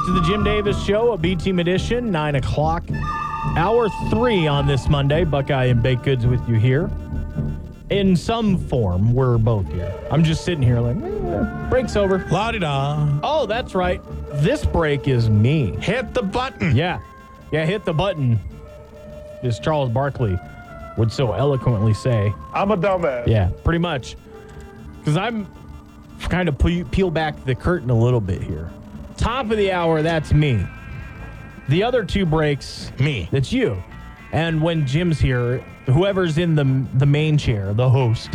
back to the Jim Davis Show, a B Team edition, 9 o'clock, hour three on this Monday. Buckeye and Baked Goods with you here. In some form, we're both here. I'm just sitting here like, eh, break's over. La di da. Oh, that's right. This break is me. Hit the button. Yeah. Yeah, hit the button, as Charles Barkley would so eloquently say. I'm a dumbass. Yeah, pretty much. Because I'm kind of pe- peel back the curtain a little bit here. Top of the hour, that's me. The other two breaks, Me. that's you. And when Jim's here, whoever's in the the main chair, the host,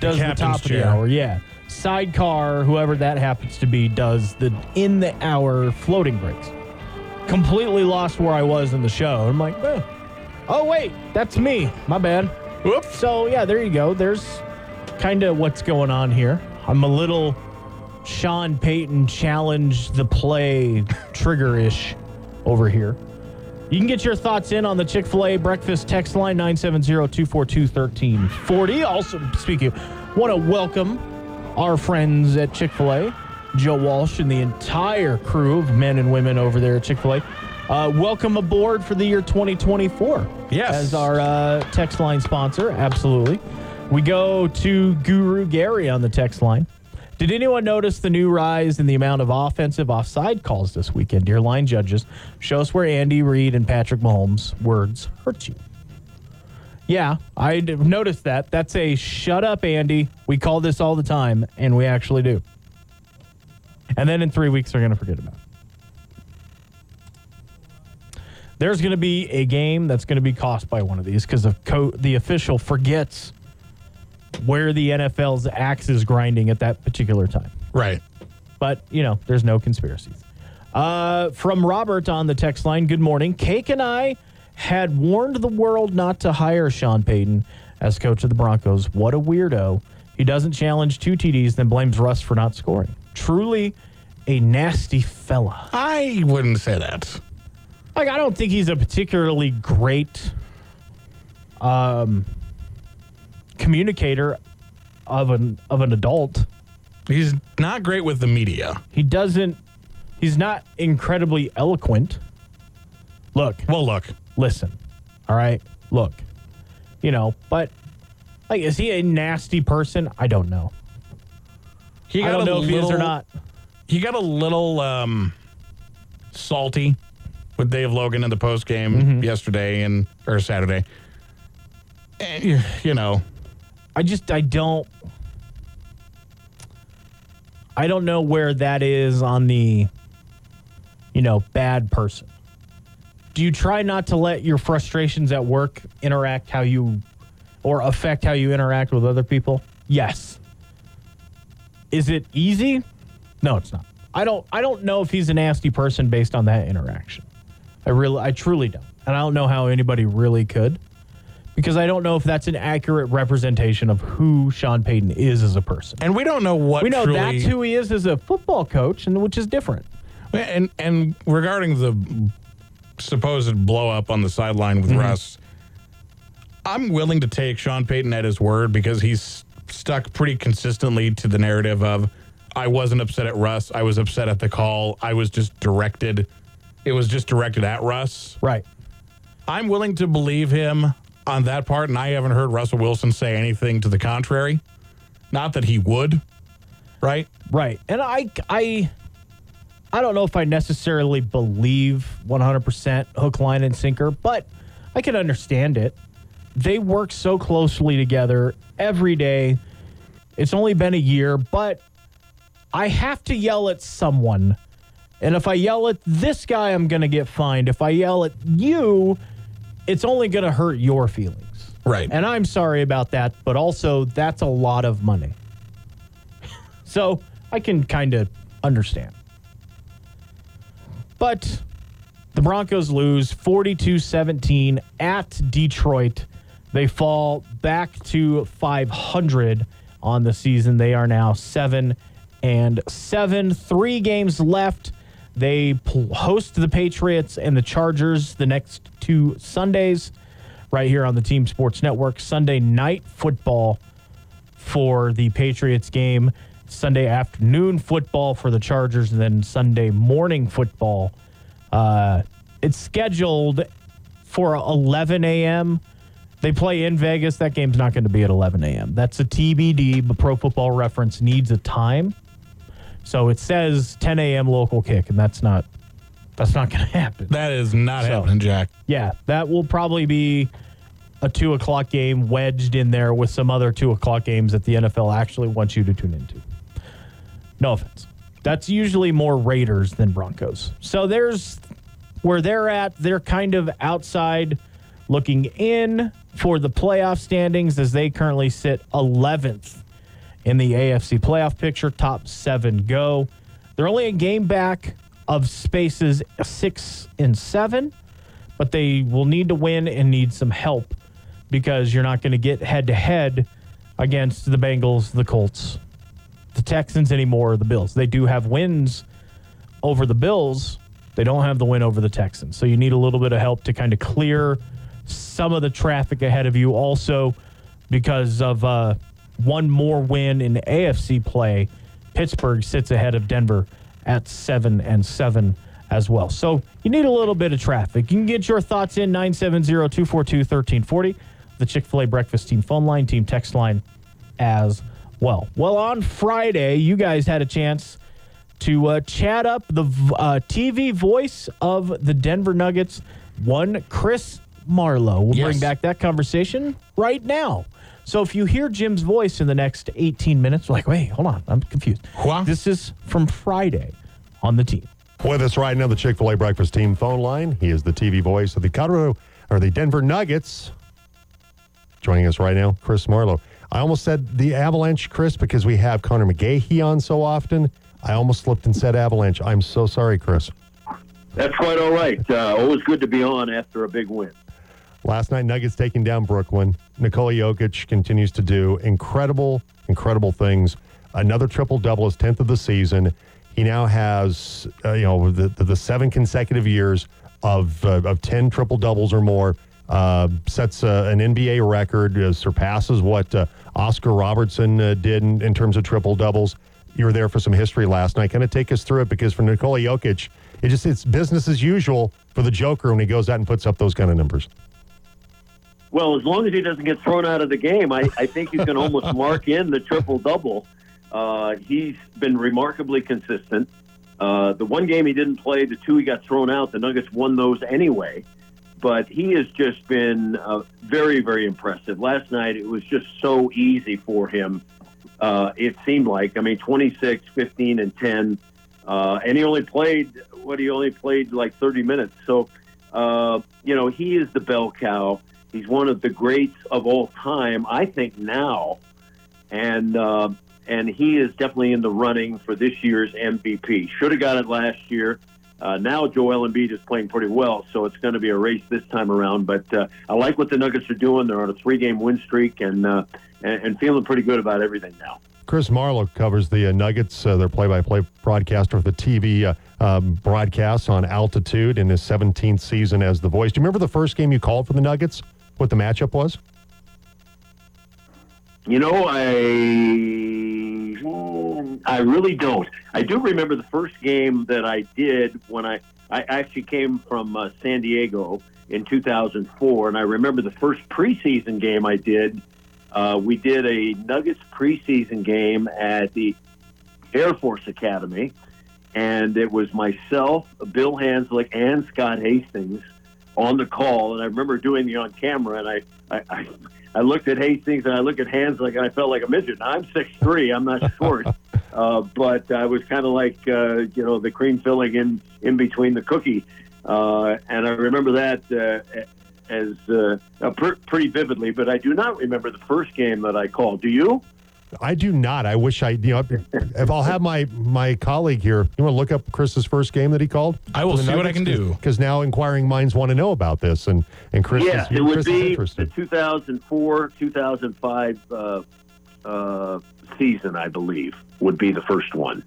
does the, captain's top of the hour. Yeah. Sidecar, whoever that happens to be, does the in the hour floating breaks. Completely lost where I was in the show. I'm like, eh. oh wait, that's me. My bad. Whoops. So yeah, there you go. There's kind of what's going on here. I'm a little Sean Payton challenge the play trigger ish over here. You can get your thoughts in on the Chick fil A breakfast text line 970 242 1340. Also, speaking, want to welcome our friends at Chick fil A, Joe Walsh and the entire crew of men and women over there at Chick fil A. Uh, welcome aboard for the year 2024. Yes. As our uh, text line sponsor. Absolutely. We go to Guru Gary on the text line. Did anyone notice the new rise in the amount of offensive offside calls this weekend? Dear line judges, show us where Andy Reid and Patrick Mahomes' words hurt you. Yeah, I noticed that. That's a shut up, Andy. We call this all the time, and we actually do. And then in three weeks, they're going to forget about it. There's going to be a game that's going to be cost by one of these because co- the official forgets where the NFL's axe is grinding at that particular time. Right. But, you know, there's no conspiracies. Uh, from Robert on the text line, good morning. Cake and I had warned the world not to hire Sean Payton as coach of the Broncos. What a weirdo. He doesn't challenge two TDs, then blames Russ for not scoring. Truly a nasty fella. I wouldn't say that. Like, I don't think he's a particularly great um, communicator of an of an adult. He's not great with the media. He doesn't. He's not incredibly eloquent. Look, Well, look. listen. All right, look. You know, but like, is he a nasty person? I don't know. He I don't a know if he is or little- not. He got a little um, salty with Dave Logan in the post game Mm-hmm. yesterday and or Saturday. And, you- you know, I just I don't I don't know where that is on the you know bad person. Do you try not to let your frustrations at work interact how you or affect how you interact with other people? Yes. Is it easy? No, it's not. I don't I don't know if he's a nasty person based on that interaction. I really I truly don't. And I don't know how anybody really could because I don't know if that's an accurate representation of who Sean Payton is as a person. and we don't know what We know truly, that's who he is as a football coach, and which is different. And and regarding the supposed blow up on the sideline Mm-hmm. with Russ, I'm willing to take Sean Payton at his word because he's stuck pretty consistently to the narrative of I wasn't upset at Russ, I was upset at the call, I was just directed. It was just directed at Russ. Right. I'm willing to believe him on that part, and I haven't heard Russell Wilson say anything to the contrary. Not that he would, right? Right. And I I I don't know if I necessarily believe 100% hook line and sinker, but I can understand it. They work so closely together every day. It's only been a year, but I have to yell at someone. And if I yell at this guy, I'm going to get fined. If I yell at you, it's only going to hurt your feelings. Right. And I'm sorry about that, but also that's a lot of money. so I can kind of understand. But the Broncos lose 42 17 at Detroit. They fall back to 500 on the season. They are now 7 and 7. Three games left. They host the Patriots and the Chargers the next two Sundays right here on the Team Sports Network. Sunday night football for the Patriots game. Sunday afternoon football for the Chargers, and then Sunday morning football. Uh, it's scheduled for 11 a.m. They play in Vegas. That game's not going to be at 11 a.m. That's a TBD, but Pro Football Reference needs a time. So it says 10 a.m. local kick, and that's not that's not going to happen. That is not So- happening, Jack. Yeah, that will probably be a two o'clock game wedged in there with some other two o'clock games that the NFL actually wants you to tune into. No offense. That's usually more Raiders than Broncos. So there's where they're at. They're kind of outside looking in for the playoff standings as they currently sit 11th in the AFC playoff picture. Top seven go. They're only a game back of spaces six and seven, but they will need to win and need some help because you're not going to get head to head against the Bengals, the Colts, the Texans anymore, or the Bills. They do have wins over the Bills. They don't have the win over the Texans. So you need a little bit of help to kind of clear some of the traffic ahead of you. Also, because of uh, one more win in AFC play, Pittsburgh sits ahead of Denver at seven and seven as well. So you need a little bit of traffic. You can get your thoughts in 970-242-1340, the Chick-fil-A breakfast team phone line, team text line as well. Well, on Friday, you guys had a chance to uh, chat up the uh, TV voice of the Denver Nuggets, one Chris Marlowe. We'll bring back that conversation right now. So if you hear Jim's voice in the next 18 minutes, like, wait, hold on, I'm confused. What? This is from Friday on the team. With us right now, the Chick fil A breakfast team phone line. He is the TV voice of the Colorado or the Denver Nuggets. Joining us right now, Chris Marlowe. I almost said the Avalanche, Chris, because we have Conor McGahey on so often. I almost slipped and said Avalanche. I'm so sorry, Chris. That's quite all right. Uh, always good to be on after a big win. Last night, Nuggets taking down Brooklyn. Nikola Jokic continues to do incredible, incredible things. Another triple double, his tenth of the season. He now has, uh, you know, the, the, the seven consecutive years of uh, of ten triple doubles or more. Uh, sets uh, an NBA record, uh, surpasses what uh, Oscar Robertson did in, in terms of triple doubles. You were there for some history last night. Kind of take us through it because for Nikola Jokic, it just it's business as usual for the Joker when he goes out and puts up those kind of numbers. Well, as long as he doesn't get thrown out of the game, I, I think he's going to almost mark in the triple double. Uh, he's been remarkably consistent. Uh, the one game he didn't play, the two he got thrown out, the Nuggets won those anyway. But he has just been uh, very, very impressive. Last night, it was just so easy for him. Uh, it seemed like, I mean, 26, 15, and 10. Uh, and he only played, what, he only played like 30 minutes. So, uh, you know, he is the bell cow. He's one of the greats of all time, I think now, and uh, and he is definitely in the running for this year's MVP. Should have got it last year. Uh, now Joel Embiid is playing pretty well, so it's going to be a race this time around. But uh, I like what the Nuggets are doing. They're on a three-game win streak and, uh, and and feeling pretty good about everything now. Chris Marlowe covers the uh, Nuggets. Uh, their play-by-play broadcaster for the TV uh, um, broadcasts on Altitude in his 17th season as the voice. Do you remember the first game you called for the Nuggets? What the matchup was? You know, I I really don't. I do remember the first game that I did when I I actually came from uh, San Diego in 2004, and I remember the first preseason game I did. Uh, we did a Nuggets preseason game at the Air Force Academy, and it was myself, Bill Hanzlik, and Scott Hastings on the call. And I remember doing the on camera, and I, I, I, I looked at Hastings and I looked at Hanzlik, and I felt like a midget. Now, I'm six three. I'm not short, uh, but I was kind of like uh, you know the cream filling in in between the cookie. Uh, and I remember that uh, as uh, uh, pretty vividly, but I do not remember the first game that I called. Do you? I do not. I wish I, you know, if I'll have my my colleague here, you want to look up Chris's first game that he called? I will see what I can do. Because now inquiring minds want to know about this, and and Chris, yeah, is, it would Chris is be the 2004 2005 uh, uh, season, I believe, would be the first one.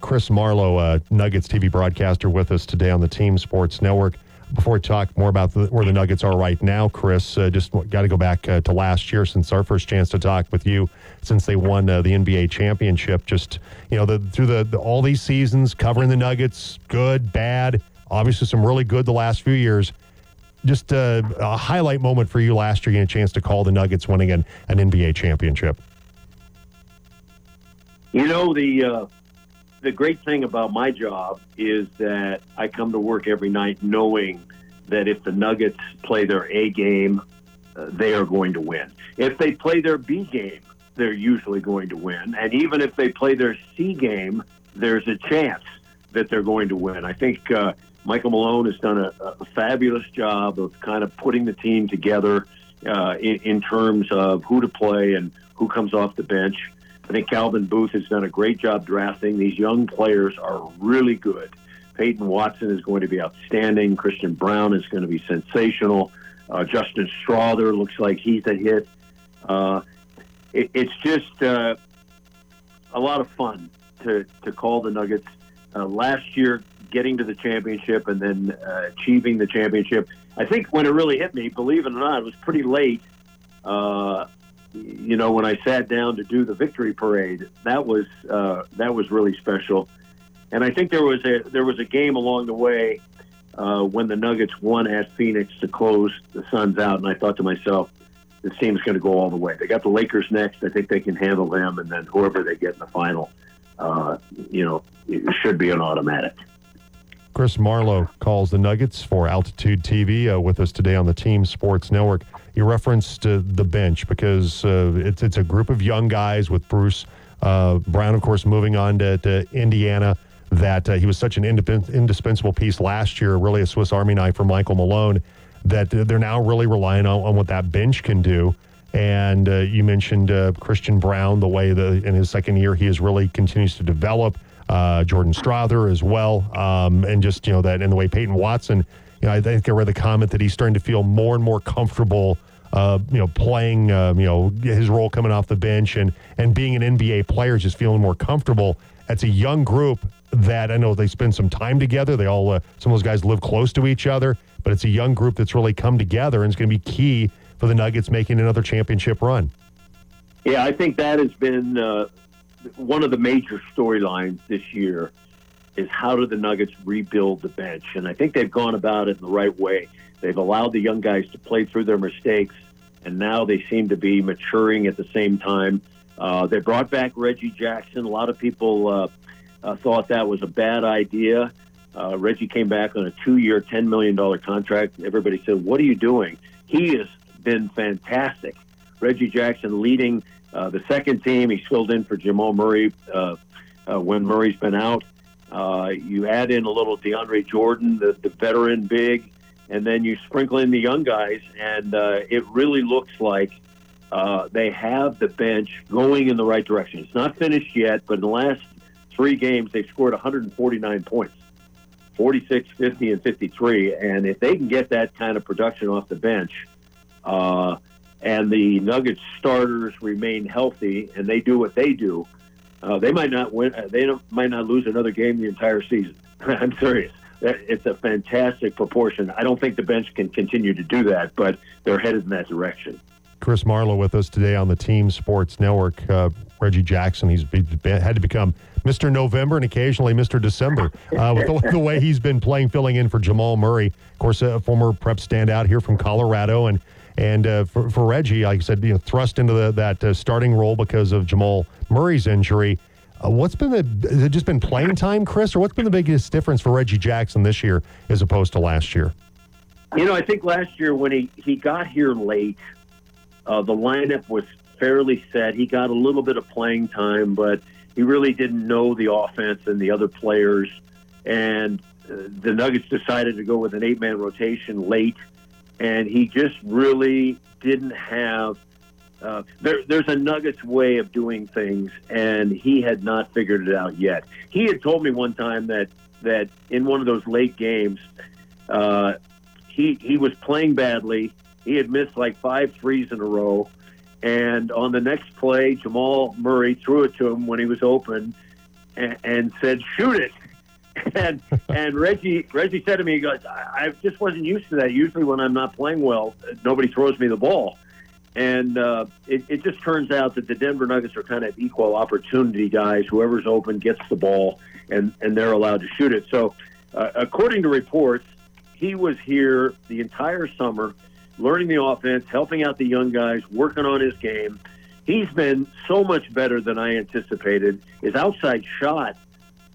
Chris Marlowe, uh, Nuggets TV broadcaster, with us today on the Team Sports Network. Before we talk more about the, where the Nuggets are right now, Chris, uh, just got to go back uh, to last year since our first chance to talk with you since they won uh, the NBA championship. Just you know, the, through the, the all these seasons covering the Nuggets, good, bad, obviously some really good the last few years. Just uh, a highlight moment for you last year, getting a chance to call the Nuggets winning an, an NBA championship. You know the uh, the great thing about my job is that I come to work every night knowing that if the Nuggets play their A game, uh, they are going to win. If they play their B game, they're usually going to win. And even if they play their C game, there's a chance that they're going to win. I think uh, Michael Malone has done a, a, fabulous job of kind of putting the team together uh, in, in terms of who to play and who comes off the bench. I think Calvin Booth has done a great job drafting. These young players are really good. Peyton Watson is going to be outstanding. Christian Braun is going to be sensational. Uh, Justin Strawther looks like he's a hit. Uh, it, it's just uh, a lot of fun to, to call the Nuggets. Uh, last year, getting to the championship and then uh, achieving the championship. I think when it really hit me, believe it or not, it was pretty late. Uh, you know, when I sat down to do the victory parade, that was uh, that was really special. And I think there was a there was a game along the way uh, when the Nuggets won at Phoenix to close the Suns out, and I thought to myself, this team's going to go all the way. They got the Lakers next. I think they can handle them, and then whoever they get in the final, uh, you know, it should be an automatic. Chris Marlowe calls the Nuggets for Altitude TV uh, with us today on the Team Sports Network. You referenced uh, the bench because uh, it's it's a group of young guys with Bruce uh, Brown, of course, moving on to, to Indiana. That uh, he was such an indispensable piece last year, really a Swiss Army knife for Michael Malone. That they're now really relying on, on what that bench can do. And uh, you mentioned Christian Braun, the way that in his second year he has really continues to develop uh, Jordan Strawther as well, um, and just you know that and the way Peyton Watson. You know, I think I read the comment that he's starting to feel more and more comfortable. Uh, you know, playing, uh, you know, his role coming off the bench and and being an NBA player, just feeling more comfortable. It's a young group that I know they spend some time together. They all, uh, some of those guys live close to each other, but it's a young group that's really come together and it's going to be key for the Nuggets making another championship run. Yeah, I think that has been uh, one of the major storylines this year is how do the Nuggets rebuild the bench? And I think they've gone about it in the right way. They've allowed the young guys to play through their mistakes, and now they seem to be maturing at the same time. Uh, they brought back Reggie Jackson. A lot of people uh, uh, thought that was a bad idea. Uh, Reggie came back on a two year, $10 million contract. Everybody said, What are you doing? He has been fantastic. Reggie Jackson leading uh, the second team, he's filled in for Jamal Murray uh, when Murray's been out. You add in a little DeAndre Jordan, the, the veteran big, and then you sprinkle in the young guys, and it really looks like uh, they have the bench going in the right direction. It's not finished yet, but in the last three games, they've scored 149 points 46, 50, and 53. And if they can get that kind of production off the bench, uh, and the Nuggets starters remain healthy and they do what they do, uh, they might not win. Uh, they might not lose another game the entire season. I'm serious. It's a fantastic proportion. I don't think the bench can continue to do that, but they're headed in that direction. Chris Marlowe with us today on the Team Sports Network. Uh, Reggie Jackson, he's had to become Mr. November and occasionally Mr. December uh, with the, the, way he's been playing, filling in for Jamal Murray. Of course, a former prep standout here from Colorado, and and uh, for, for Reggie, like I said, you know, thrust into the, that uh, starting role because of Jamal Murray's injury. Uh, what's been the? Has it just been playing time, Chris, or what's been the biggest difference for Reggie Jackson this year as opposed to last year? You know, I think last year when he he got here late, uh, the lineup was fairly set. He got a little bit of playing time, but he really didn't know the offense and the other players. And uh, the Nuggets decided to go with an eight man rotation late and he just really didn't have. Uh, there, there's a Nuggets way of doing things, and he had not figured it out yet. He had told me one time that that in one of those late games, uh, he he was playing badly. He had missed like five threes in a row, and on the next play, Jamal Murray threw it to him when he was open, and, and said, "Shoot it." and and Reggie Reggie said to me, he goes, I, I just wasn't used to that. Usually when I'm not playing well, nobody throws me the ball. And uh, it, it just turns out that the Denver Nuggets are kind of equal opportunity guys. Whoever's open gets the ball, and, and they're allowed to shoot it. So, uh, according to reports, he was here the entire summer, learning the offense, helping out the young guys, working on his game. He's been so much better than I anticipated. His outside shot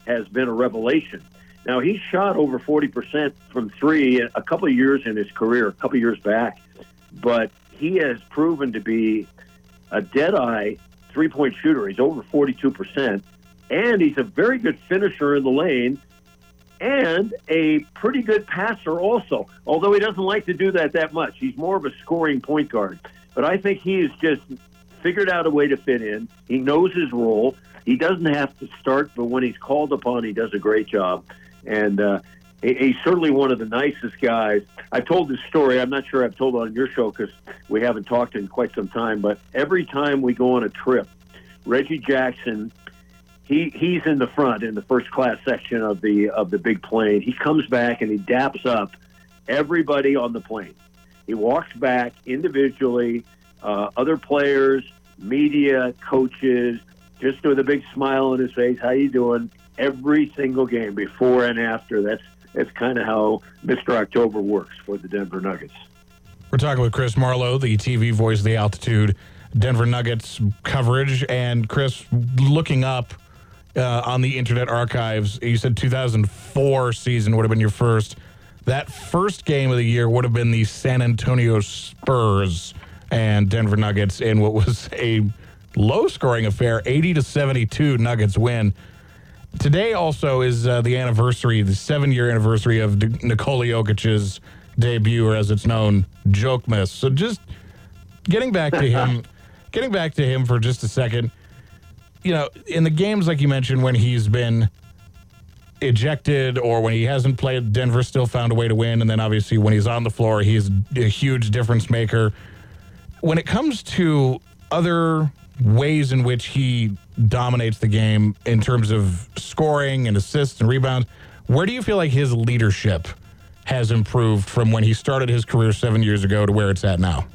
has been a revelation. Now, he shot over 40% from three a couple of years in his career, a couple of years back, but he has proven to be a dead eye three point shooter. He's over 42%, and he's a very good finisher in the lane and a pretty good passer also, although he doesn't like to do that that much. He's more of a scoring point guard. But I think he has just figured out a way to fit in. He knows his role. He doesn't have to start, but when he's called upon, he does a great job. And uh, he's certainly one of the nicest guys. I've told this story. I'm not sure I've told it on your show because we haven't talked in quite some time. But every time we go on a trip, Reggie Jackson, he he's in the front in the first class section of the of the big plane. He comes back and he daps up everybody on the plane. He walks back individually, uh, other players, media, coaches, just with a big smile on his face. How you doing? Every single game, before and after. That's that's kind of how Mr. October works for the Denver Nuggets. We're talking with Chris Marlowe, the TV voice of the Altitude Denver Nuggets coverage. And Chris, looking up uh, on the Internet Archives, you said 2004 season would have been your first. That first game of the year would have been the San Antonio Spurs and Denver Nuggets in what was a low scoring affair 80 to 72 Nuggets win. Today also is uh, the anniversary, the seven year anniversary of D- Nikola Jokic's debut, or as it's known, Joke Miss. So just getting back to him, getting back to him for just a second. You know, in the games like you mentioned, when he's been ejected or when he hasn't played, Denver still found a way to win. And then obviously when he's on the floor, he's a huge difference maker. When it comes to other ways in which he dominates the game in terms of scoring and assists and rebounds. Where do you feel like his leadership has improved from when he started his career seven years ago to where it's at now?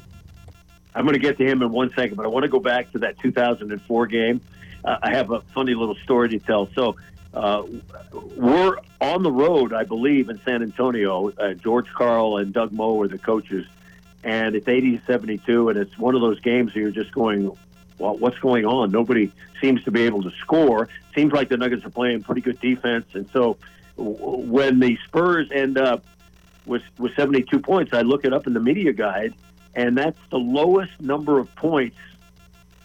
I'm going to get to him in one second, but I want to go back to that 2004 game. Uh, I have a funny little story to tell. So, uh, we're on the road, I believe, in San Antonio. Uh, George Karl and Doug Moe are the coaches, and it's 80 72, and it's one of those games where you're just going, well, what's going on? Nobody seems to be able to score. Seems like the Nuggets are playing pretty good defense, and so when the Spurs end up with with 72 points, I look it up in the media guide, and that's the lowest number of points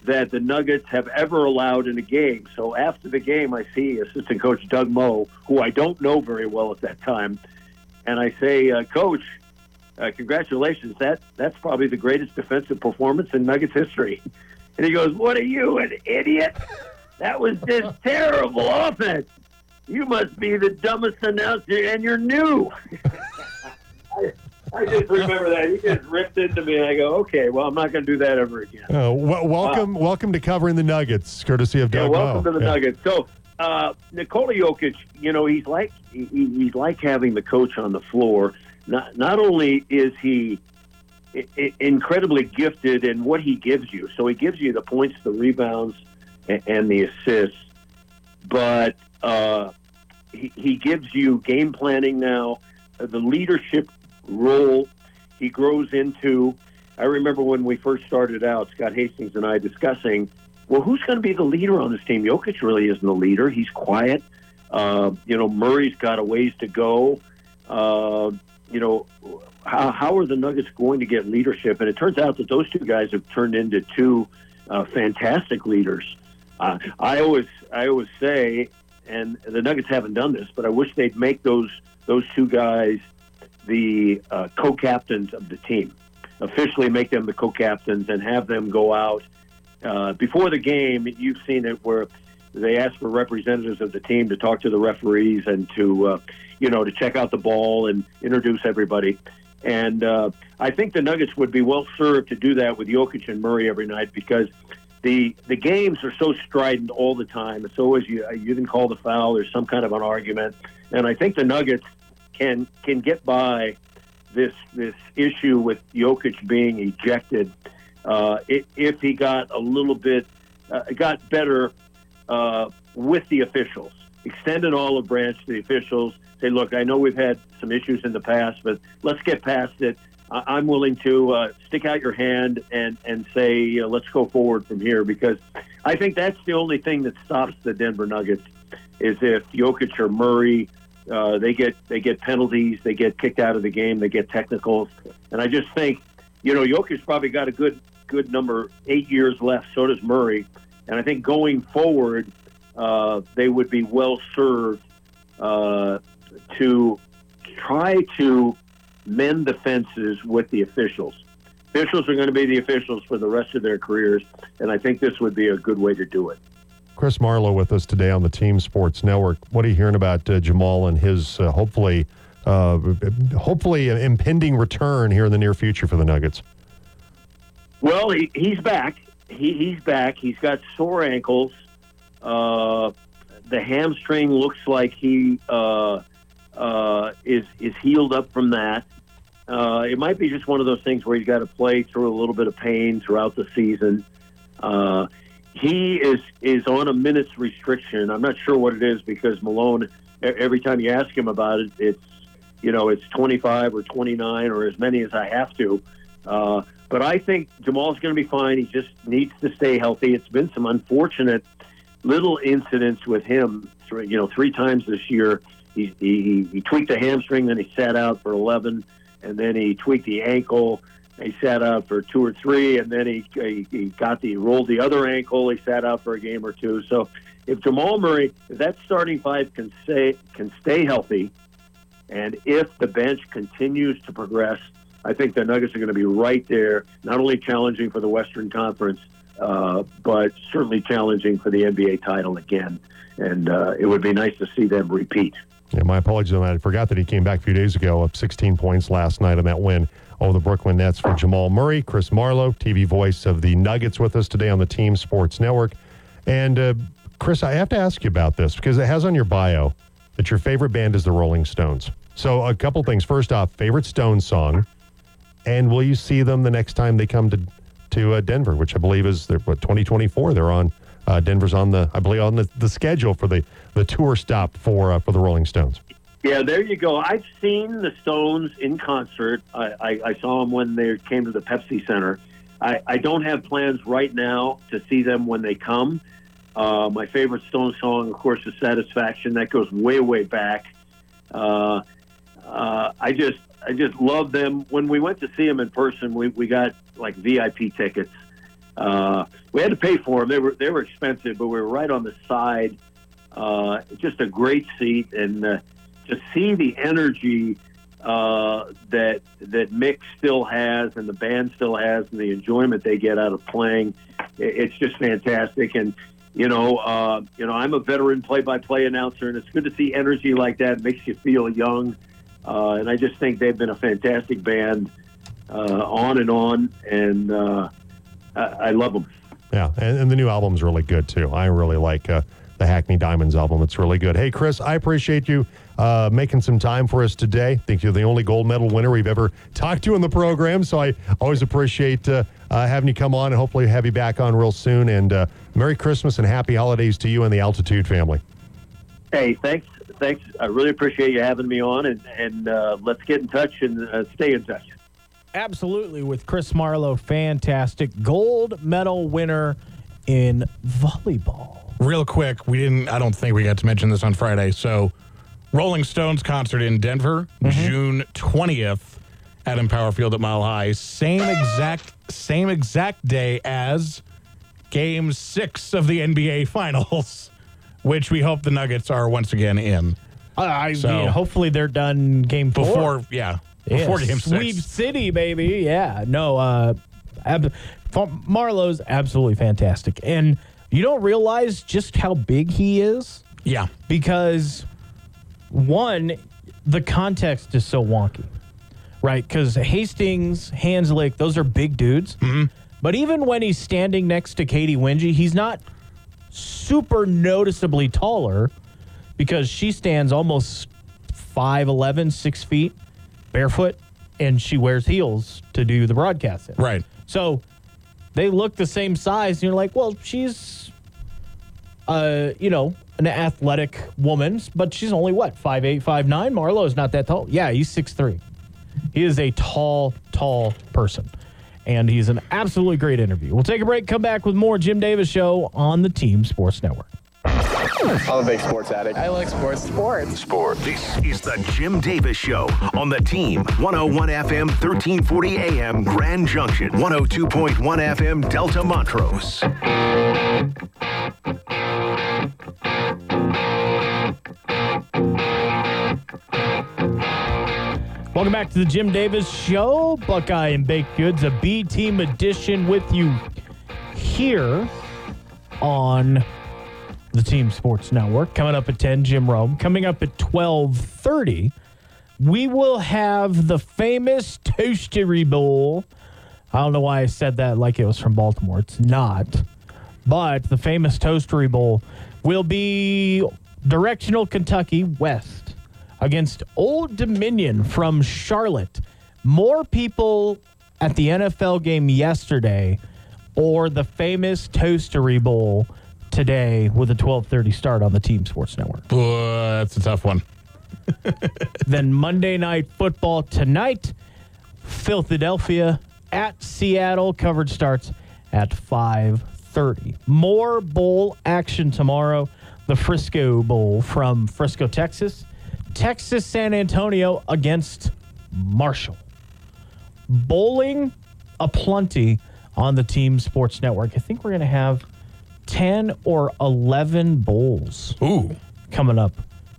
that the Nuggets have ever allowed in a game. So after the game, I see assistant coach Doug Moe, who I don't know very well at that time, and I say, uh, Coach, uh, congratulations. That that's probably the greatest defensive performance in Nuggets history. And he goes, What are you, an idiot? That was just terrible offense. You must be the dumbest announcer, and you're new. I, just remember that. He just ripped into me, and I go, okay, well, I'm not going to do that ever again. Uh, w- welcome, welcome to covering the Nuggets, courtesy of Yeah, Doug welcome Moe. to the Yeah. Nuggets. So, uh, Nikola Jokic, you know, he's like he, he's like having the coach on the floor. Not not only is he incredibly gifted in what he gives you, so he gives you the points, the rebounds, and, and the assists, but uh, he, he gives you game planning now, uh, the leadership role he grows into. I remember when we first started out, Scott Hastings and I discussing, well, who's going to be the leader on this team? Jokic really isn't the leader. He's quiet. Uh, you know, Murray's got a ways to go. Uh, you know, how, how are the Nuggets going to get leadership? And it turns out that those two guys have turned into two uh, fantastic leaders. Uh, I always, I always say, and the Nuggets haven't done this, but I wish they'd make those those two guys the uh, co-captains of the team. Officially, make them the co-captains and have them go out uh, before the game. You've seen it where they ask for representatives of the team to talk to the referees and to, uh, you know, to check out the ball and introduce everybody. And uh, I think the Nuggets would be well served to do that with Jokic and Murray every night because the the games are so strident all the time. It's always you you didn't call the foul. There's some kind of an argument, and I think the Nuggets can can get by this this issue with Jokic being ejected uh, if, he got a little bit uh, got better uh, with the officials, extend an olive branch to the officials. Say, look, I know we've had some issues in the past, but let's get past it. I- I'm willing to uh, stick out your hand and and say, uh, let's go forward from here because I think that's the only thing that stops the Denver Nuggets is if Jokic or Murray uh, they get they get penalties, they get kicked out of the game, they get technicals, and I just think, you know, Jokic's probably got a good good number eight years left. So does Murray, and I think going forward, uh, they would be well served uh, to try to mend the fences with the officials. Officials are going to be the officials for the rest of their careers, and I think this would be a good way to do it. Chris Marlowe with us today on the Team Sports Network. What are you hearing about uh, Jamal and his uh, hopefully, uh, hopefully an impending return here in the near future for the Nuggets? Well, he, he's back. He, he's back. He's got sore ankles. Uh, the hamstring looks like he uh, uh, is is healed up from that. It might be just one of those things where he's got to play through a little bit of pain throughout the season. Uh, he is is on a minutes restriction. I'm not sure what it is because Malone. Every time you ask him about it, it's you know it's 25 or 29 or as many as I have to. Uh, but I think Jamal's going to be fine. He just needs to stay healthy. It's been some unfortunate little incidents with him. You know, three times this year, he, he he tweaked the hamstring, then he sat out for 11, and then he tweaked the ankle. He sat out for two or three, and then he he, he got the rolled the other ankle. He sat out for a game or two. So, if Jamal Murray, if that starting five can stay can stay healthy, and if the bench continues to progress, I think the Nuggets are going to be right there, not only challenging for the Western Conference, uh, but certainly challenging for the NBA title again. And uh, it would be nice to see them repeat. Yeah, my apologies on that. I forgot that he came back a few days ago, up 16 points last night on that win over the Brooklyn Nets for Jamal Murray. Chris Marlowe, TV voice of the Nuggets, with us today on the Team Sports Network. And uh, Chris, I have to ask you about this because it has on your bio that your favorite band is the Rolling Stones. So, a couple things. First off, favorite Stones song, and will you see them the next time they come to to uh, Denver, which I believe is what 2024? They're on. Uh, Denver's on the, I believe, on the, the schedule for the, the tour stop for uh, for the Rolling Stones. Yeah, there you go. I've seen the Stones in concert. I, I, I saw them when they came to the Pepsi Center. I, I don't have plans right now to see them when they come. Uh, my favorite Stones song, of course, is "Satisfaction." That goes way, way back. Uh, uh, I just, I just love them. When we went to see them in person, we, we got like VIP tickets. Uh, we had to pay for them. They were they were expensive, but we were right on the side. Uh, just a great seat, and uh, to see the energy uh, that that Mick still has, and the band still has, and the enjoyment they get out of playing, it's just fantastic. And you know, uh, you know, I'm a veteran play-by-play announcer, and it's good to see energy like that. It makes you feel young, uh, and I just think they've been a fantastic band uh, on and on, and uh, I, I love them. Yeah, and, and the new album's really good too. I really like uh, the Hackney Diamonds album. It's really good. Hey, Chris, I appreciate you uh, making some time for us today. I think you're the only gold medal winner we've ever talked to in the program, so I always appreciate uh, uh, having you come on and hopefully have you back on real soon. And uh, Merry Christmas and Happy Holidays to you and the Altitude family. Hey, thanks, thanks. I really appreciate you having me on, and and uh, let's get in touch and uh, stay in touch. Absolutely, with Chris Marlowe, fantastic gold medal winner in volleyball. Real quick, we didn't. I don't think we got to mention this on Friday. So, Rolling Stones concert in Denver, June twentieth, at Empower Field at Mile High. Same exact same exact day as Game Six of the NBA Finals, which we hope the Nuggets are once again in I, I So- mean, hopefully they're done game four. before. Yeah, before Yeah, Game Sweep Six. City, baby. Yeah. No, uh, ab- Marlowe's absolutely fantastic. And you don't realize just how big he is Yeah, because, one, the context is so wonky, right? Because Hastings, Hands Hanzlik, those are big dudes. Mm-hmm. But even when he's standing next to Katy Winge, he's not super noticeably taller because she stands almost 5'11, 6 feet, barefoot, and she wears heels to do the broadcasting. Right. So they look the same size, and you're like, well, she's, uh, you know, an athletic woman, but she's only what, 5'8, 5'9? Marlowe's not that tall. Yeah, he's 6'3. He is a tall, tall person. And he's an absolutely great interview. We'll take a break, come back with more Jim Davis Show on the Team Sports Network. I'm a big sports addict. I like sports. Sports. Sport. This is the Jim Davis Show on the team. 101 FM, 1340 AM, Grand Junction. 102.1 FM, Delta Montrose. Welcome back to the Jim Davis Show. Buckeye and Baked Goods, a B Team edition with you here on the Team Sports Network. Coming up at 10, Jim Rome. Coming up at 1230, we will have the famous Toastery Bowl. I don't know why I said that like it was from Baltimore. It's not. But the famous Toastery Bowl will be directional Kentucky West against Old Dominion from Charlotte. More people at the NFL game yesterday or the famous Toastery Bowl today with a 12:30 start on the Team Sports Network. Uh, that's a tough one. then Monday Night Football tonight, Philadelphia at Seattle. Coverage starts at 5:30. More bowl action tomorrow. The Frisco Bowl from Frisco, Texas. Texas San Antonio against Marshall. Bowling aplenty on the Team Sports Network. I think we're going to have 10 or 11 bowls Ooh. coming up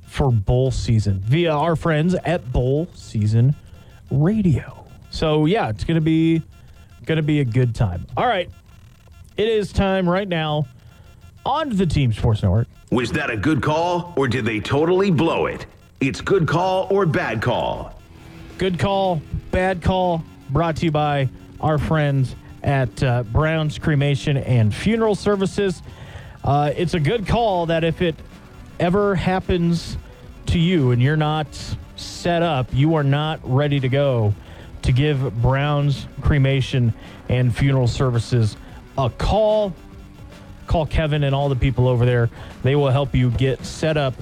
for bowl season via our friends at Bowl Season Radio. So yeah, it's gonna be gonna be a good time. All right, it is time right now on the Team Sports Network. Was that a good call or did they totally blow it? It's good call or bad call. Good call, bad call. Brought to you by our friends at uh, Brown's Cremation and Funeral Services. Uh, it's a good call that if it ever happens to you and you're not set up, you are not ready to go, to give Brown's Cremation and Funeral Services a call. Call Kevin and all the people over there. They will help you get set up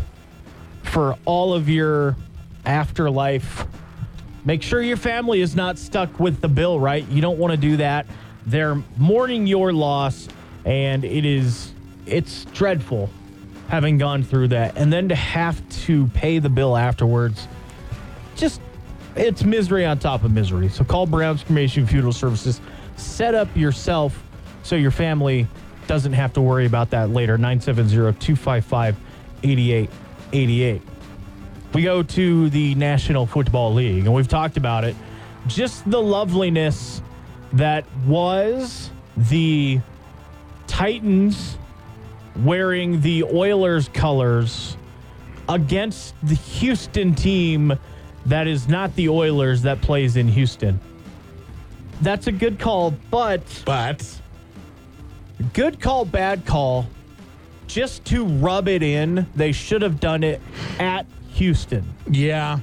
for all of your afterlife Make sure your family is not stuck with the bill, right? You don't want to do that. They're mourning your loss, and it is it's dreadful having gone through that. And then to have to pay the bill afterwards, just it's misery on top of misery. So call Brown's Cremation Funeral Services. Set up yourself so your family doesn't have to worry about that later. 970-255-8888 we go to the National Football League, and we've talked about it. Just the loveliness that was the Titans wearing the Oilers colors against the Houston team that is not the Oilers that plays in Houston. That's a good call, but But good call, bad call. Just to rub it in, they should have done it at Houston. yeah,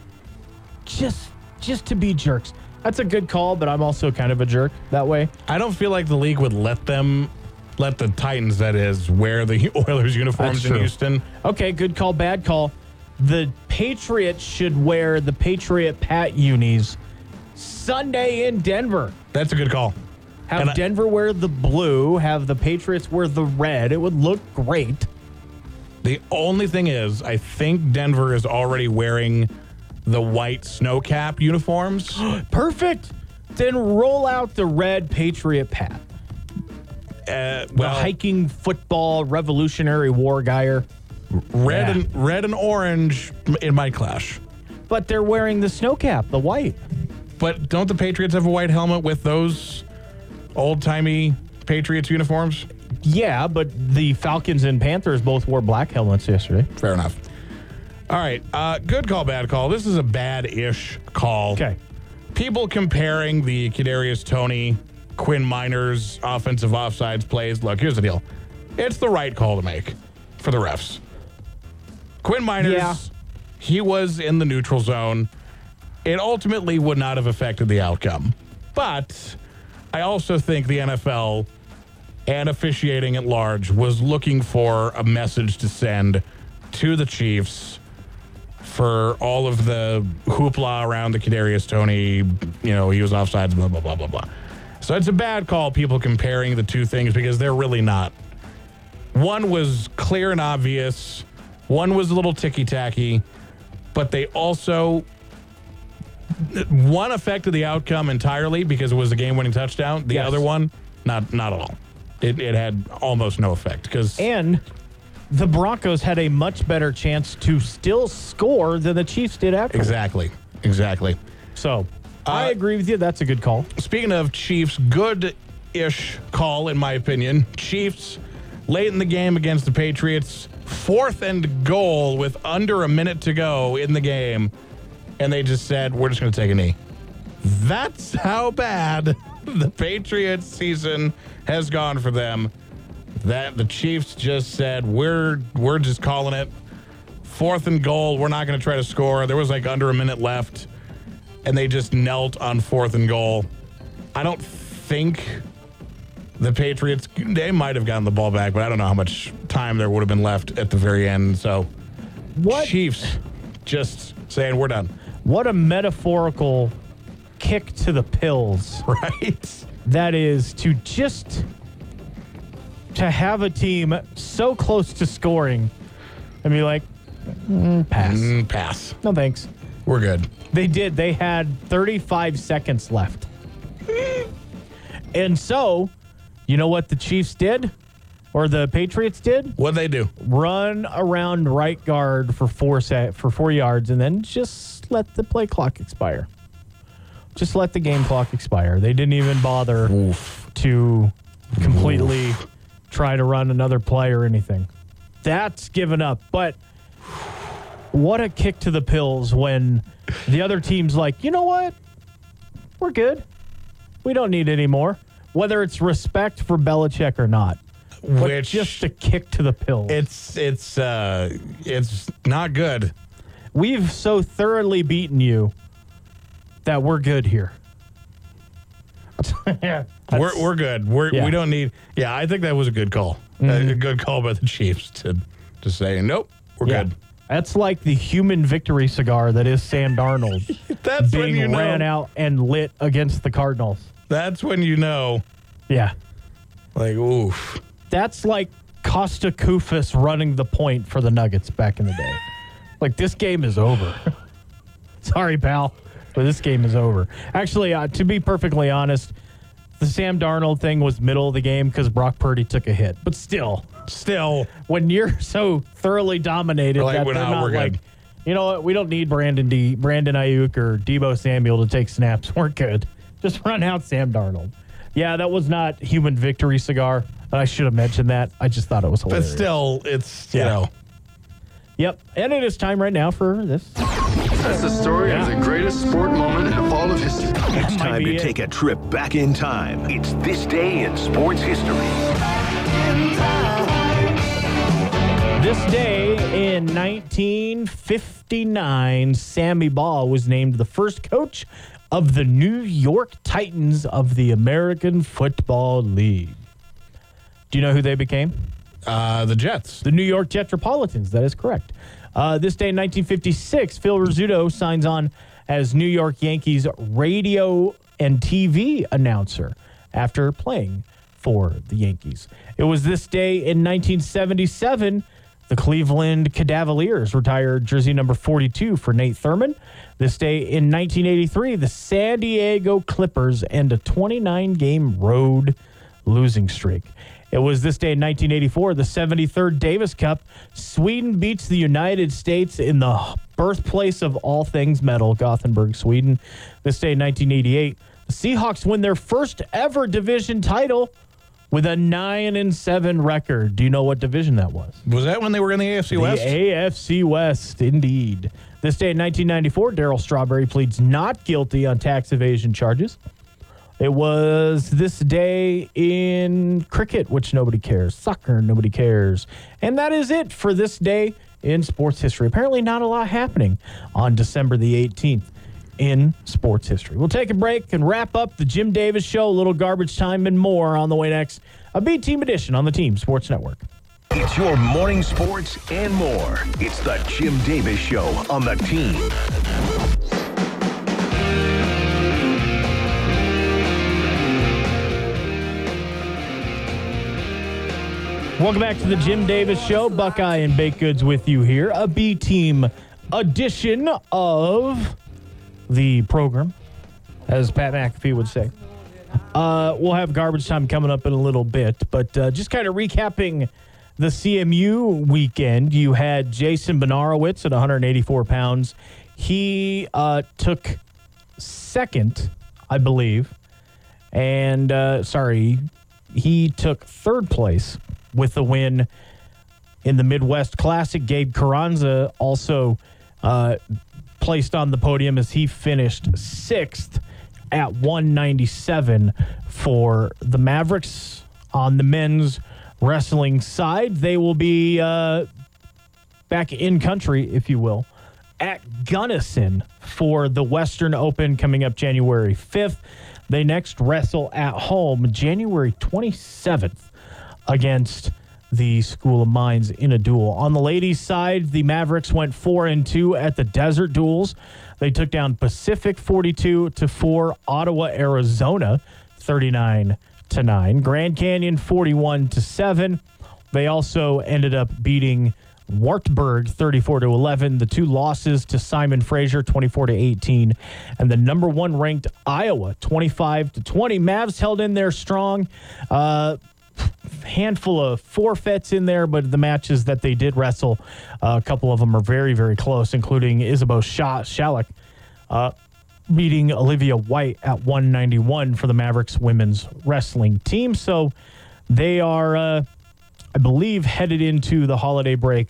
just just to be jerks. That's a good call, but I'm also kind of a jerk that way. I don't feel like the league would let them, let the Titans, that is, wear the Oilers uniforms That's in true. Houston. Okay, good call, bad call. The Patriots should wear the Patriot Pat unis Sunday in Denver. That's a good call. Have And I- Denver wear the blue, have the Patriots wear the red. It would look great. The only thing is, I think Denver is already wearing the white snow cap uniforms. Perfect. Then roll out the red Patriot Pat. Uh, The hiking football Revolutionary War guyer. red Yeah. and red and orange in my clash. But they're wearing the snow cap, the white. But don't the Patriots have a white helmet with those old timey Patriots uniforms? Yeah, but the Falcons and Panthers both wore black helmets yesterday. Fair enough. All right, uh, good call, bad call. This is a bad-ish call. Okay. People comparing the Kadarius Toney Quinn Miners offensive offsides plays. Look, here's the deal. It's the right call to make for the refs. Quinn Miners, Yeah. he was in the neutral zone. It ultimately would not have affected the outcome. But I also think the NFL and officiating at large was looking for a message to send to the Chiefs for all of the hoopla around the Kadarius Toney, you know, he was offsides, blah blah blah blah blah. So it's a bad call. People comparing the two things because they're really not. One was clear and obvious. One was a little ticky tacky, but they also one affected the outcome entirely because it was a game-winning touchdown. The Yes. other one, not not at all. It, it had almost no effect because And the Broncos had a much better chance to still score than the Chiefs did after. exactly, exactly. So I Uh, agree with you. That's a good call. Speaking of Chiefs, good ish call, in my opinion. Chiefs, late in the game against the Patriots, fourth and goal with under a minute to go in the game. And they just said, we're just going to take a knee. That's how bad the Patriots season has gone for them. That the Chiefs just said, we're we're just calling it. Fourth and goal, we're not going to try to score. There was like under a minute left and they just knelt on fourth and goal. I don't think the Patriots, they might have gotten the ball back, but I don't know how much time there would have been left at the very end. So, What Chiefs just saying, we're done. what a metaphorical kick to the pills Right? that is to just to have a team so close to scoring and be like "Mm, pass. Mm, pass. No thanks. We're good. They did. They had 35 seconds left. and so, you know what the Chiefs did? Or the Patriots did? What'd they do? Run around right guard for four set for four yards and then just let the play clock expire. Just let the game clock expire. They didn't even bother to completely try to run another play or anything. That's given up. But what a kick to the pills when the other team's like, you know what? We're good. We don't need any more. Whether it's respect for Belichick or not. But Which just a kick to the pills. it's it's uh it's not good. We've so thoroughly beaten you that we're good here. yeah, We're we're good. We're Yeah. we don't need. Yeah, I think that was a good call. A good call by the Chiefs to to say nope. We're yeah. good. That's like the human victory cigar that is Sam Darnold That's when being you know. ran out and lit against the Cardinals. That's when you know. Yeah. Like oof. That's like Kosta Koufos running the point for the Nuggets back in the day. Like this game is over. Sorry, pal, but this game is over. Actually, uh, to be perfectly honest, the Sam Darnold thing was middle of the game because Brock Purdy took a hit. But still, Still, when you're so thoroughly dominated Like, that we're they're not- not like, you know what, we don't need Brandon D, Brandon Aiyuk or Deebo Samuel to take snaps. We're good. Just run out Sam Darnold. Yeah, that was not human victory cigar. I should have mentioned that. I just thought it was hilarious. but still, it's you Yeah. know. Yep. And it is time right now for this. That's the story of the greatest sport moment in all of history. It's might time to it. take a trip back in time. It's this day in sports history. This day in 1959, Sammy Baugh was named the first coach of the New York Titans of the American Football League. Do you know who they became? Uh, the Jets. The New York Jetropolitans. That is correct. Uh, this day in 1956, Phil Rizzuto signs on as New York Yankees radio and TV announcer after playing for the Yankees. It was this day in 1977 the Cleveland Cavaliers retired jersey number 42 for Nate Thurmond. This day in 1983, the San Diego Clippers end a 29 game road losing streak. It was this day in 1984, the 73rd Davis Cup. Sweden beats the United States in the birthplace of all things metal, Gothenburg, Sweden. This day in 1988, the Seahawks win their first ever division title with a 9 and 7 record. Do you know what division that was? Was that when they were in the AFC West? The AFC West, indeed. This day in 1994, Darryl Strawberry pleads not guilty on tax evasion charges. It was this day in cricket, which nobody cares, soccer, nobody cares. And that is it for this day in sports history. Apparently, not a lot happening on December the 18th in sports history. We'll take a break and wrap up the Jim Davis Show, a little garbage time, and more on the way next. A B Team edition on the Team Sports Network. It's your morning sports and more. It's the Jim Davis Show on the team. Welcome back to the Jim Davis Show. Buckeye and Baked Goods with you here. A B Team edition of the program, as Pat McAfee would say. Uh, we'll have garbage time coming up in a little bit, but uh, just kind of recapping the CMU weekend. You had Jason Benarowitz at 184 pounds. He uh, took second, I believe, and uh, sorry, he took third place with the win in the Midwest Classic. Gabe Carranza also uh, placed on the podium as he finished sixth at 197 for the Mavericks on the men's wrestling side. They will be uh, back in country, if you will, at Gunnison for the Western Open coming up January 5th. They next wrestle at home January 27th against the School of Mines in a duel. On the ladies' side, the Mavericks went 4 and 2 at the Desert Duels. They took down Pacific 42 to 4, Ottawa, Arizona 39 to 9, Grand Canyon 41 to 7. They also ended up beating Wartburg 34 to 11. The two losses to Simon Fraser 24 to 18 and the number 1 ranked Iowa 25 to 20. Mavs held in there strong. Uh, handful of forfeits in there, but the matches that they did wrestle, uh, a couple of them are very, very close, including Isabeau Sha- Shalek uh, beating Olivia White at 191 for the Mavericks women's wrestling team. So they are, uh, I believe, headed into the holiday break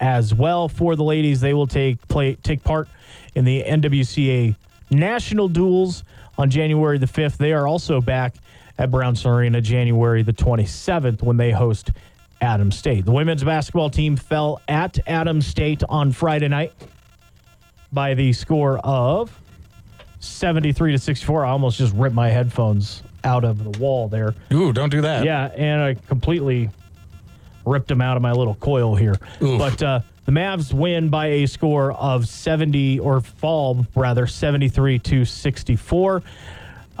as well. For the ladies, they will take play take part in the NWCA national duels on January the 5th. They are also back at Brownson Arena January the 27th when they host Adams State. The women's basketball team fell at Adams State on Friday night by the score of 73 to 64. I almost just ripped my headphones out of the wall there. Ooh, don't do that. Yeah, and I completely ripped them out of my little coil here. Oof. But uh, the Mavs win by a score of 70, or fall rather, 73 to 64.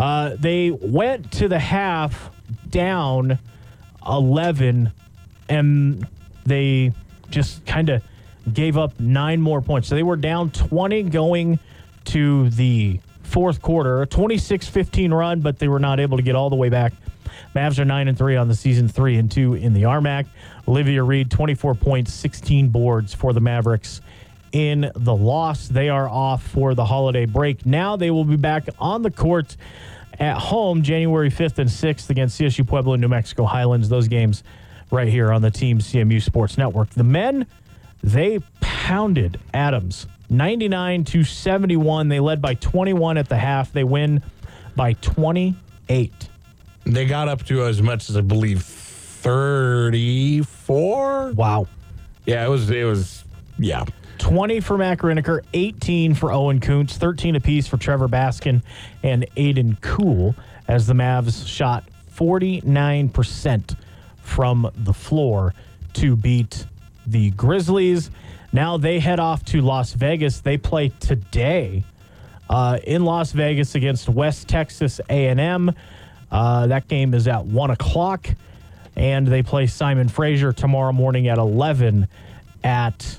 Uh, they went to the half down 11, and they just kind of gave up nine more points. So they were down 20 going to the fourth quarter, a 26 15 run, but they were not able to get all the way back. Mavs are 9 and 3 on the season, 3 and 2 in the RMAC. Olivia Reed, 24 points, 16 boards for the Mavericks in the loss. They are off for the holiday break. Now they will be back on the court at home January 5th and 6th against CSU Pueblo New Mexico Highlands. Those games right here on the Team CMU Sports Network. The men, they pounded Adams 99 to 71. They led by 21 at the half. They win by 28. They got up to as much as I believe 34. Wow. Yeah, it was it was yeah. 20 for Riniker, 18 for Owen Kuntz, 13 apiece for Trevor Baskin and Aiden Cool as the Mavs shot 49% from the floor to beat the Grizzlies. Now they head off to Las Vegas. They play today uh, in Las Vegas against West Texas A&M. Uh, that game is at 1 o'clock. And they play Simon Fraser tomorrow morning at 11 at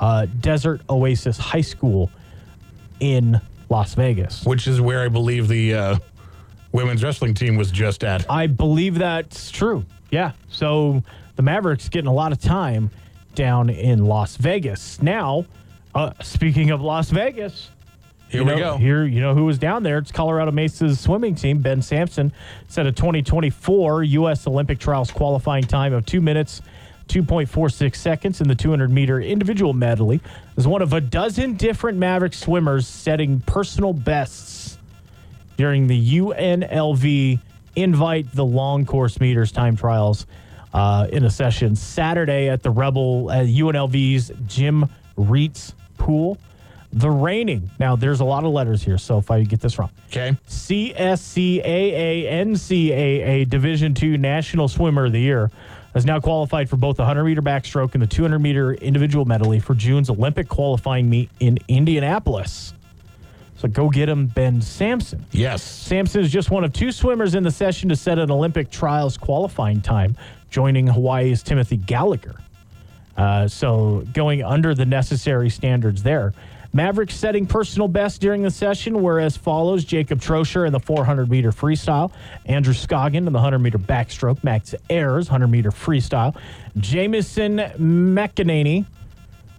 uh, Desert Oasis High School in Las Vegas. Which is where I believe the uh, women's wrestling team was just at. I believe that's true. Yeah. So the Mavericks getting a lot of time down in Las Vegas. Now, uh, speaking of Las Vegas, Here you we go. Here, you know who was down there? It's Colorado Mesa's swimming team. Ben Sampson set a 2024 U.S. Olympic trials qualifying time of two minutes, 2.46 seconds in the 200 meter individual medley. is one of a dozen different Maverick swimmers setting personal bests during the UNLV Invite the Long Course Meters time trials uh, in a session Saturday at the Rebel at UNLV's Jim Reitz pool. The reigning, now there's a lot of letters here, so if I get this wrong, Okay. CSCAA NCAA Division II National Swimmer of the Year has now qualified for both the 100 meter backstroke and the 200 meter individual medley for June's Olympic qualifying meet in Indianapolis. So go get him, Ben Sampson. Yes. Sampson is just one of two swimmers in the session to set an Olympic trials qualifying time, joining Hawaii's Timothy Gallagher. Uh, so going under the necessary standards there. Mavericks setting personal best during the session were as follows Jacob Trosher in the 400 meter freestyle, Andrew Scoggin in the 100 meter backstroke, Max Ayers, 100 meter freestyle, Jamison McEnany,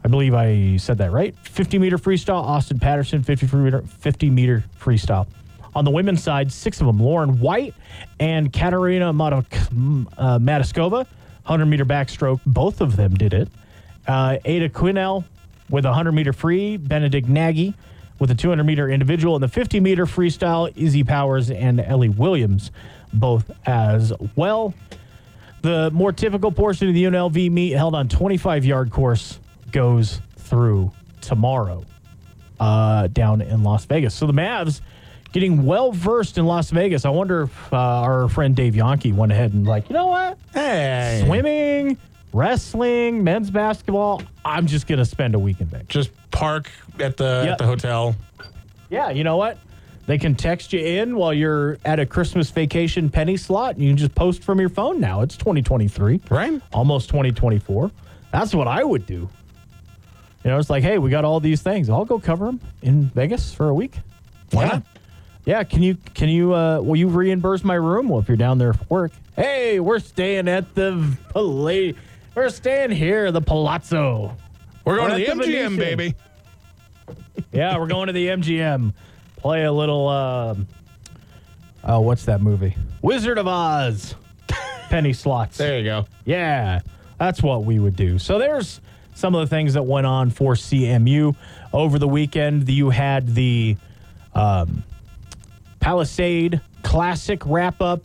I believe I said that right, 50 meter freestyle, Austin Patterson, 50 meter, 50 meter freestyle. On the women's side, six of them Lauren White and Katarina Matok- uh, Mataskova, 100 meter backstroke. Both of them did it. Uh, Ada Quinnell with a 100 meter free, Benedict Nagy with a 200 meter individual, and the 50 meter freestyle, Izzy Powers and Ellie Williams both as well. The more typical portion of the UNLV meet held on 25 yard course goes through tomorrow uh, down in Las Vegas. So the Mavs getting well versed in Las Vegas. I wonder if uh, our friend Dave Yonke went ahead and like, you know what? Hey. Swimming, wrestling, men's basketball. I'm just gonna spend a week in Vegas. Just park at the Yep. at the hotel. Yeah, you know what? They can text you in while you're at a Christmas vacation penny slot, and you can just post from your phone now. It's 2023, Right. almost 2024. That's what I would do. You know, it's like, hey, we got all these things. I'll go cover them in Vegas for a week. Why yeah. not? Yeah, can you can you uh will you reimburse my room well if you're down there for work? Hey, we're staying at the Pala- we're staying here, the Palazzo. We're going We're to the the MGM, Venetian. baby. Yeah, we're going to the MGM. Play a little. Um, oh, what's that movie? Wizard of Oz. Penny slots. There you go. Yeah, that's what we would do. So there's some of the things that went on for CMU over the weekend. You had the um, Palisade Classic wrap up.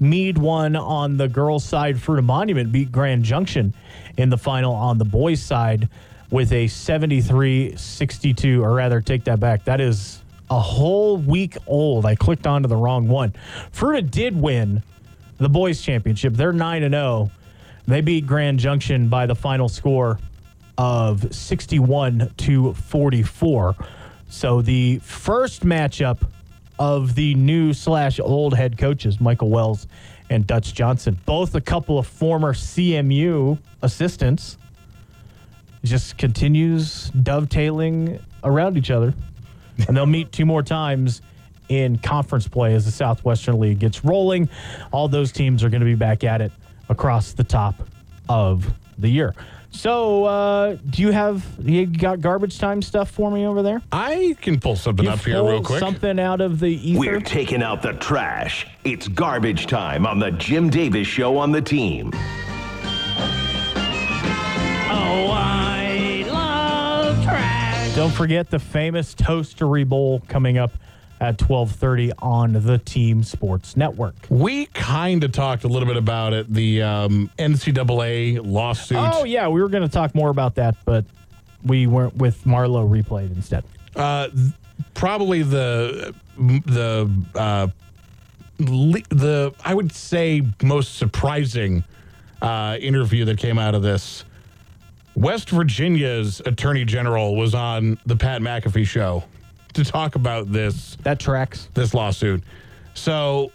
Mead won on the girls' side. Fruita Monument beat Grand Junction in the final on the boys' side with a 73 62, or rather, take that back. That is a whole week old. I clicked onto the wrong one. Fruita did win the boys' championship. They're 9 and 0. They beat Grand Junction by the final score of 61 to 44. So the first matchup of the new slash old head coaches, Michael Wells and Dutch Johnson, both a couple of former CMU assistants, just continues dovetailing around each other. And they'll meet two more times in conference play as the Southwestern League gets rolling. All those teams are going to be back at it across the top of the year. So, uh, do you have you got garbage time stuff for me over there? I can pull something You up here real quick. Something out of the ether. We're taking out the trash. It's garbage time on the Jim Davis Show on the team. Oh, I love trash. Don't forget the famous Toastery Bowl coming up at 12:30 on the Team Sports Network. We kind of talked a little bit about it, the um, NCAA lawsuit. Oh yeah, we were going to talk more about that, but we weren't with Marlowe replayed instead. Uh, probably the the uh, le- the I would say most surprising uh, interview that came out of this. West Virginia's Attorney General was on the Pat McAfee show to talk about this That tracks. this lawsuit. So,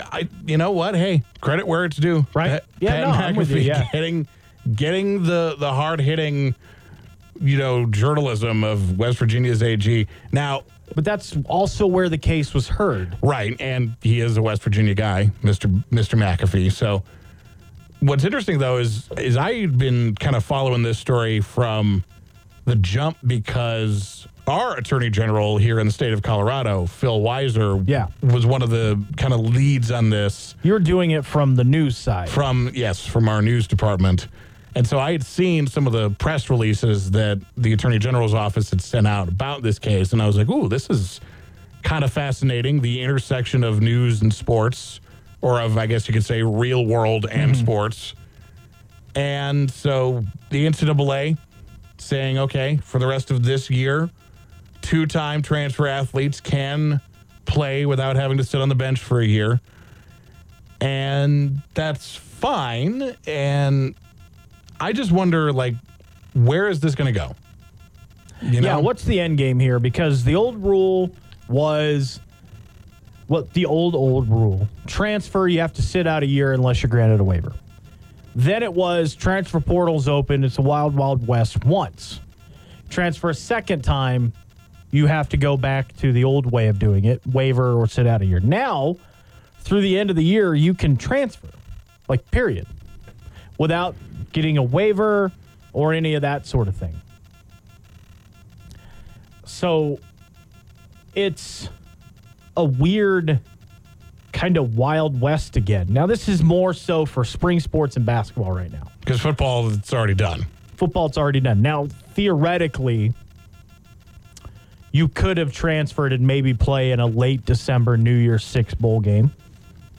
I you know what? Hey, credit where it's due. Right. Pat, Yeah, Pat no, I'm with you, McAfee yeah. getting getting the the hard hitting, you know, journalism of West Virginia's AG. Now, But that's also where the case was heard. right, and he is a West Virginia guy, Mister Mister McAfee. So, what's interesting though is is I've been kind of following this story from the jump because our attorney general here in the state of Colorado, Phil Weiser, Yeah. was one of the kind of leads on this You're doing it from the news side. from yes from our news department. And so I had seen some of the press releases that the attorney general's office had sent out about this case, and I was like, "Ooh, this is kind of fascinating the intersection of news and sports, or of, I guess you could say, real world and mm-hmm. sports. And so the NCAA saying, okay, for the rest of this year, two time transfer athletes can play without having to sit on the bench for a year. And that's fine. And I just wonder, like, where is this going to go? You Yeah, what's the end game here? Because the old rule was what the old old rule. Transfer, you have to sit out a year unless you're granted a waiver. Then it was transfer portals open. It's a wild, wild west once. Transfer a second time, you have to go back to the old way of doing it, waiver or sit out a year. Now, through the end of the year, you can transfer, like period, without getting a waiver or any of that sort of thing. So it's a weird kind of wild west again. Now this is more so for spring sports and basketball right now. Because football, it's already done. Football it's already done. Now theoretically you could have transferred and maybe play in a late December New Year's 6 bowl game.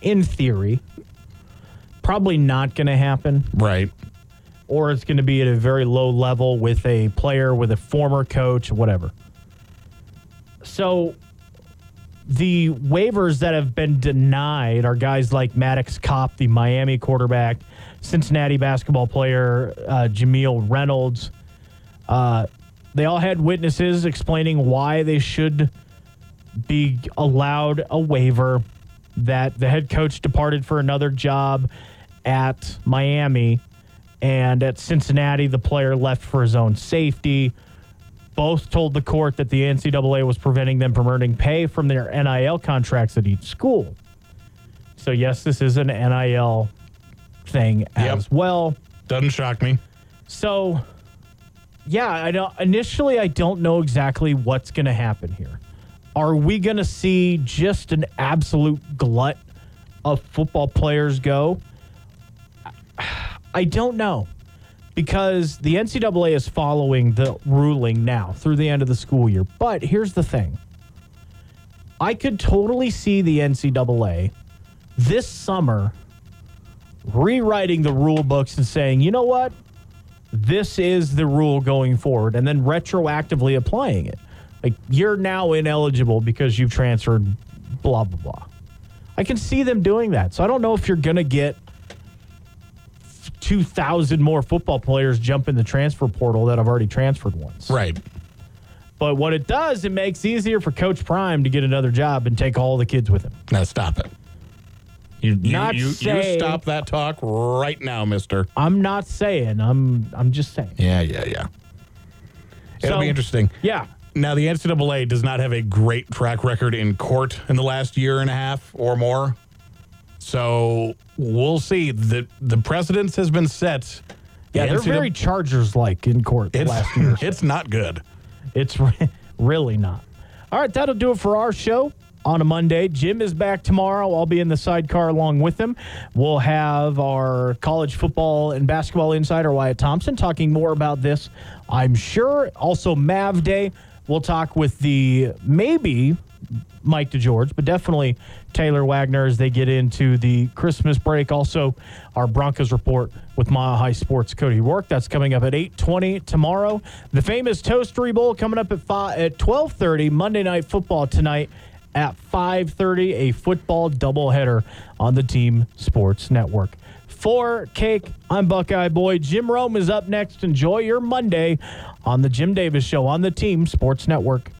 In theory. Probably not going to happen Right. or it's going to be at a very low level with a player with a former coach, whatever. So the waivers that have been denied are guys like Maddox Kopp, the Miami quarterback, Cincinnati basketball player uh, Jameel Reynolds. Uh, they all had witnesses explaining why they should be allowed a waiver. That the head coach departed for another job at Miami, and at Cincinnati, the player left for his own safety. Both told the court that the NCAA was preventing them from earning pay from their NIL contracts at each school. So, yes, this is an NIL thing as well. Doesn't shock me. So, yeah, I don't. Initially, I don't know exactly what's going to happen here. Are we going to see just an absolute glut of football players go? I don't know because the NCAA is following the ruling now through the end of the school year. But here's the thing I could totally see the NCAA this summer rewriting the rule books and saying, you know what? This is the rule going forward, and then retroactively applying it. Like, you're now ineligible because you've transferred, blah, blah, blah. I can see them doing that. So I don't know if you're going to get 2,000 more football players jump in the transfer portal that have already transferred once. Right. But what it does, it makes easier for Coach Prime to get another job and take all the kids with him. Now stop it. You, you, Not you, you saying- stop that talk right now, mister. I'm not saying. I'm. I'm just saying. Yeah, yeah, yeah. It'll So- be interesting. Yeah. Now, the NCAA does not have a great track record in court in the last year and a half or more. So we'll see. The the precedence has been set. Yeah, The they're NCAA very Chargers like in court last year. it's not good. It's re- really not. All right, that'll do it for our show on a Monday. Jim is back tomorrow. I'll be in the sidecar along with him. We'll have our college football and basketball insider, Wyatt Thompson, talking more about this, I'm sure. Also, Mav Day. We'll talk with the maybe Mike DeGeorge, but definitely Taylor Wagner as they get into the Christmas break. Also, our Broncos report with Mile High Sports Cody Roark. That's coming up at 8:20 tomorrow. The famous Toastery Bowl coming up at five, at 12:30 Monday Night Football tonight at 5:30. A football doubleheader on the Team Sports Network. For Cake, I'm Buckeye Boy. Jim Rome is up next. Enjoy your Monday on the Jim Davis Show on the Team Sports Network.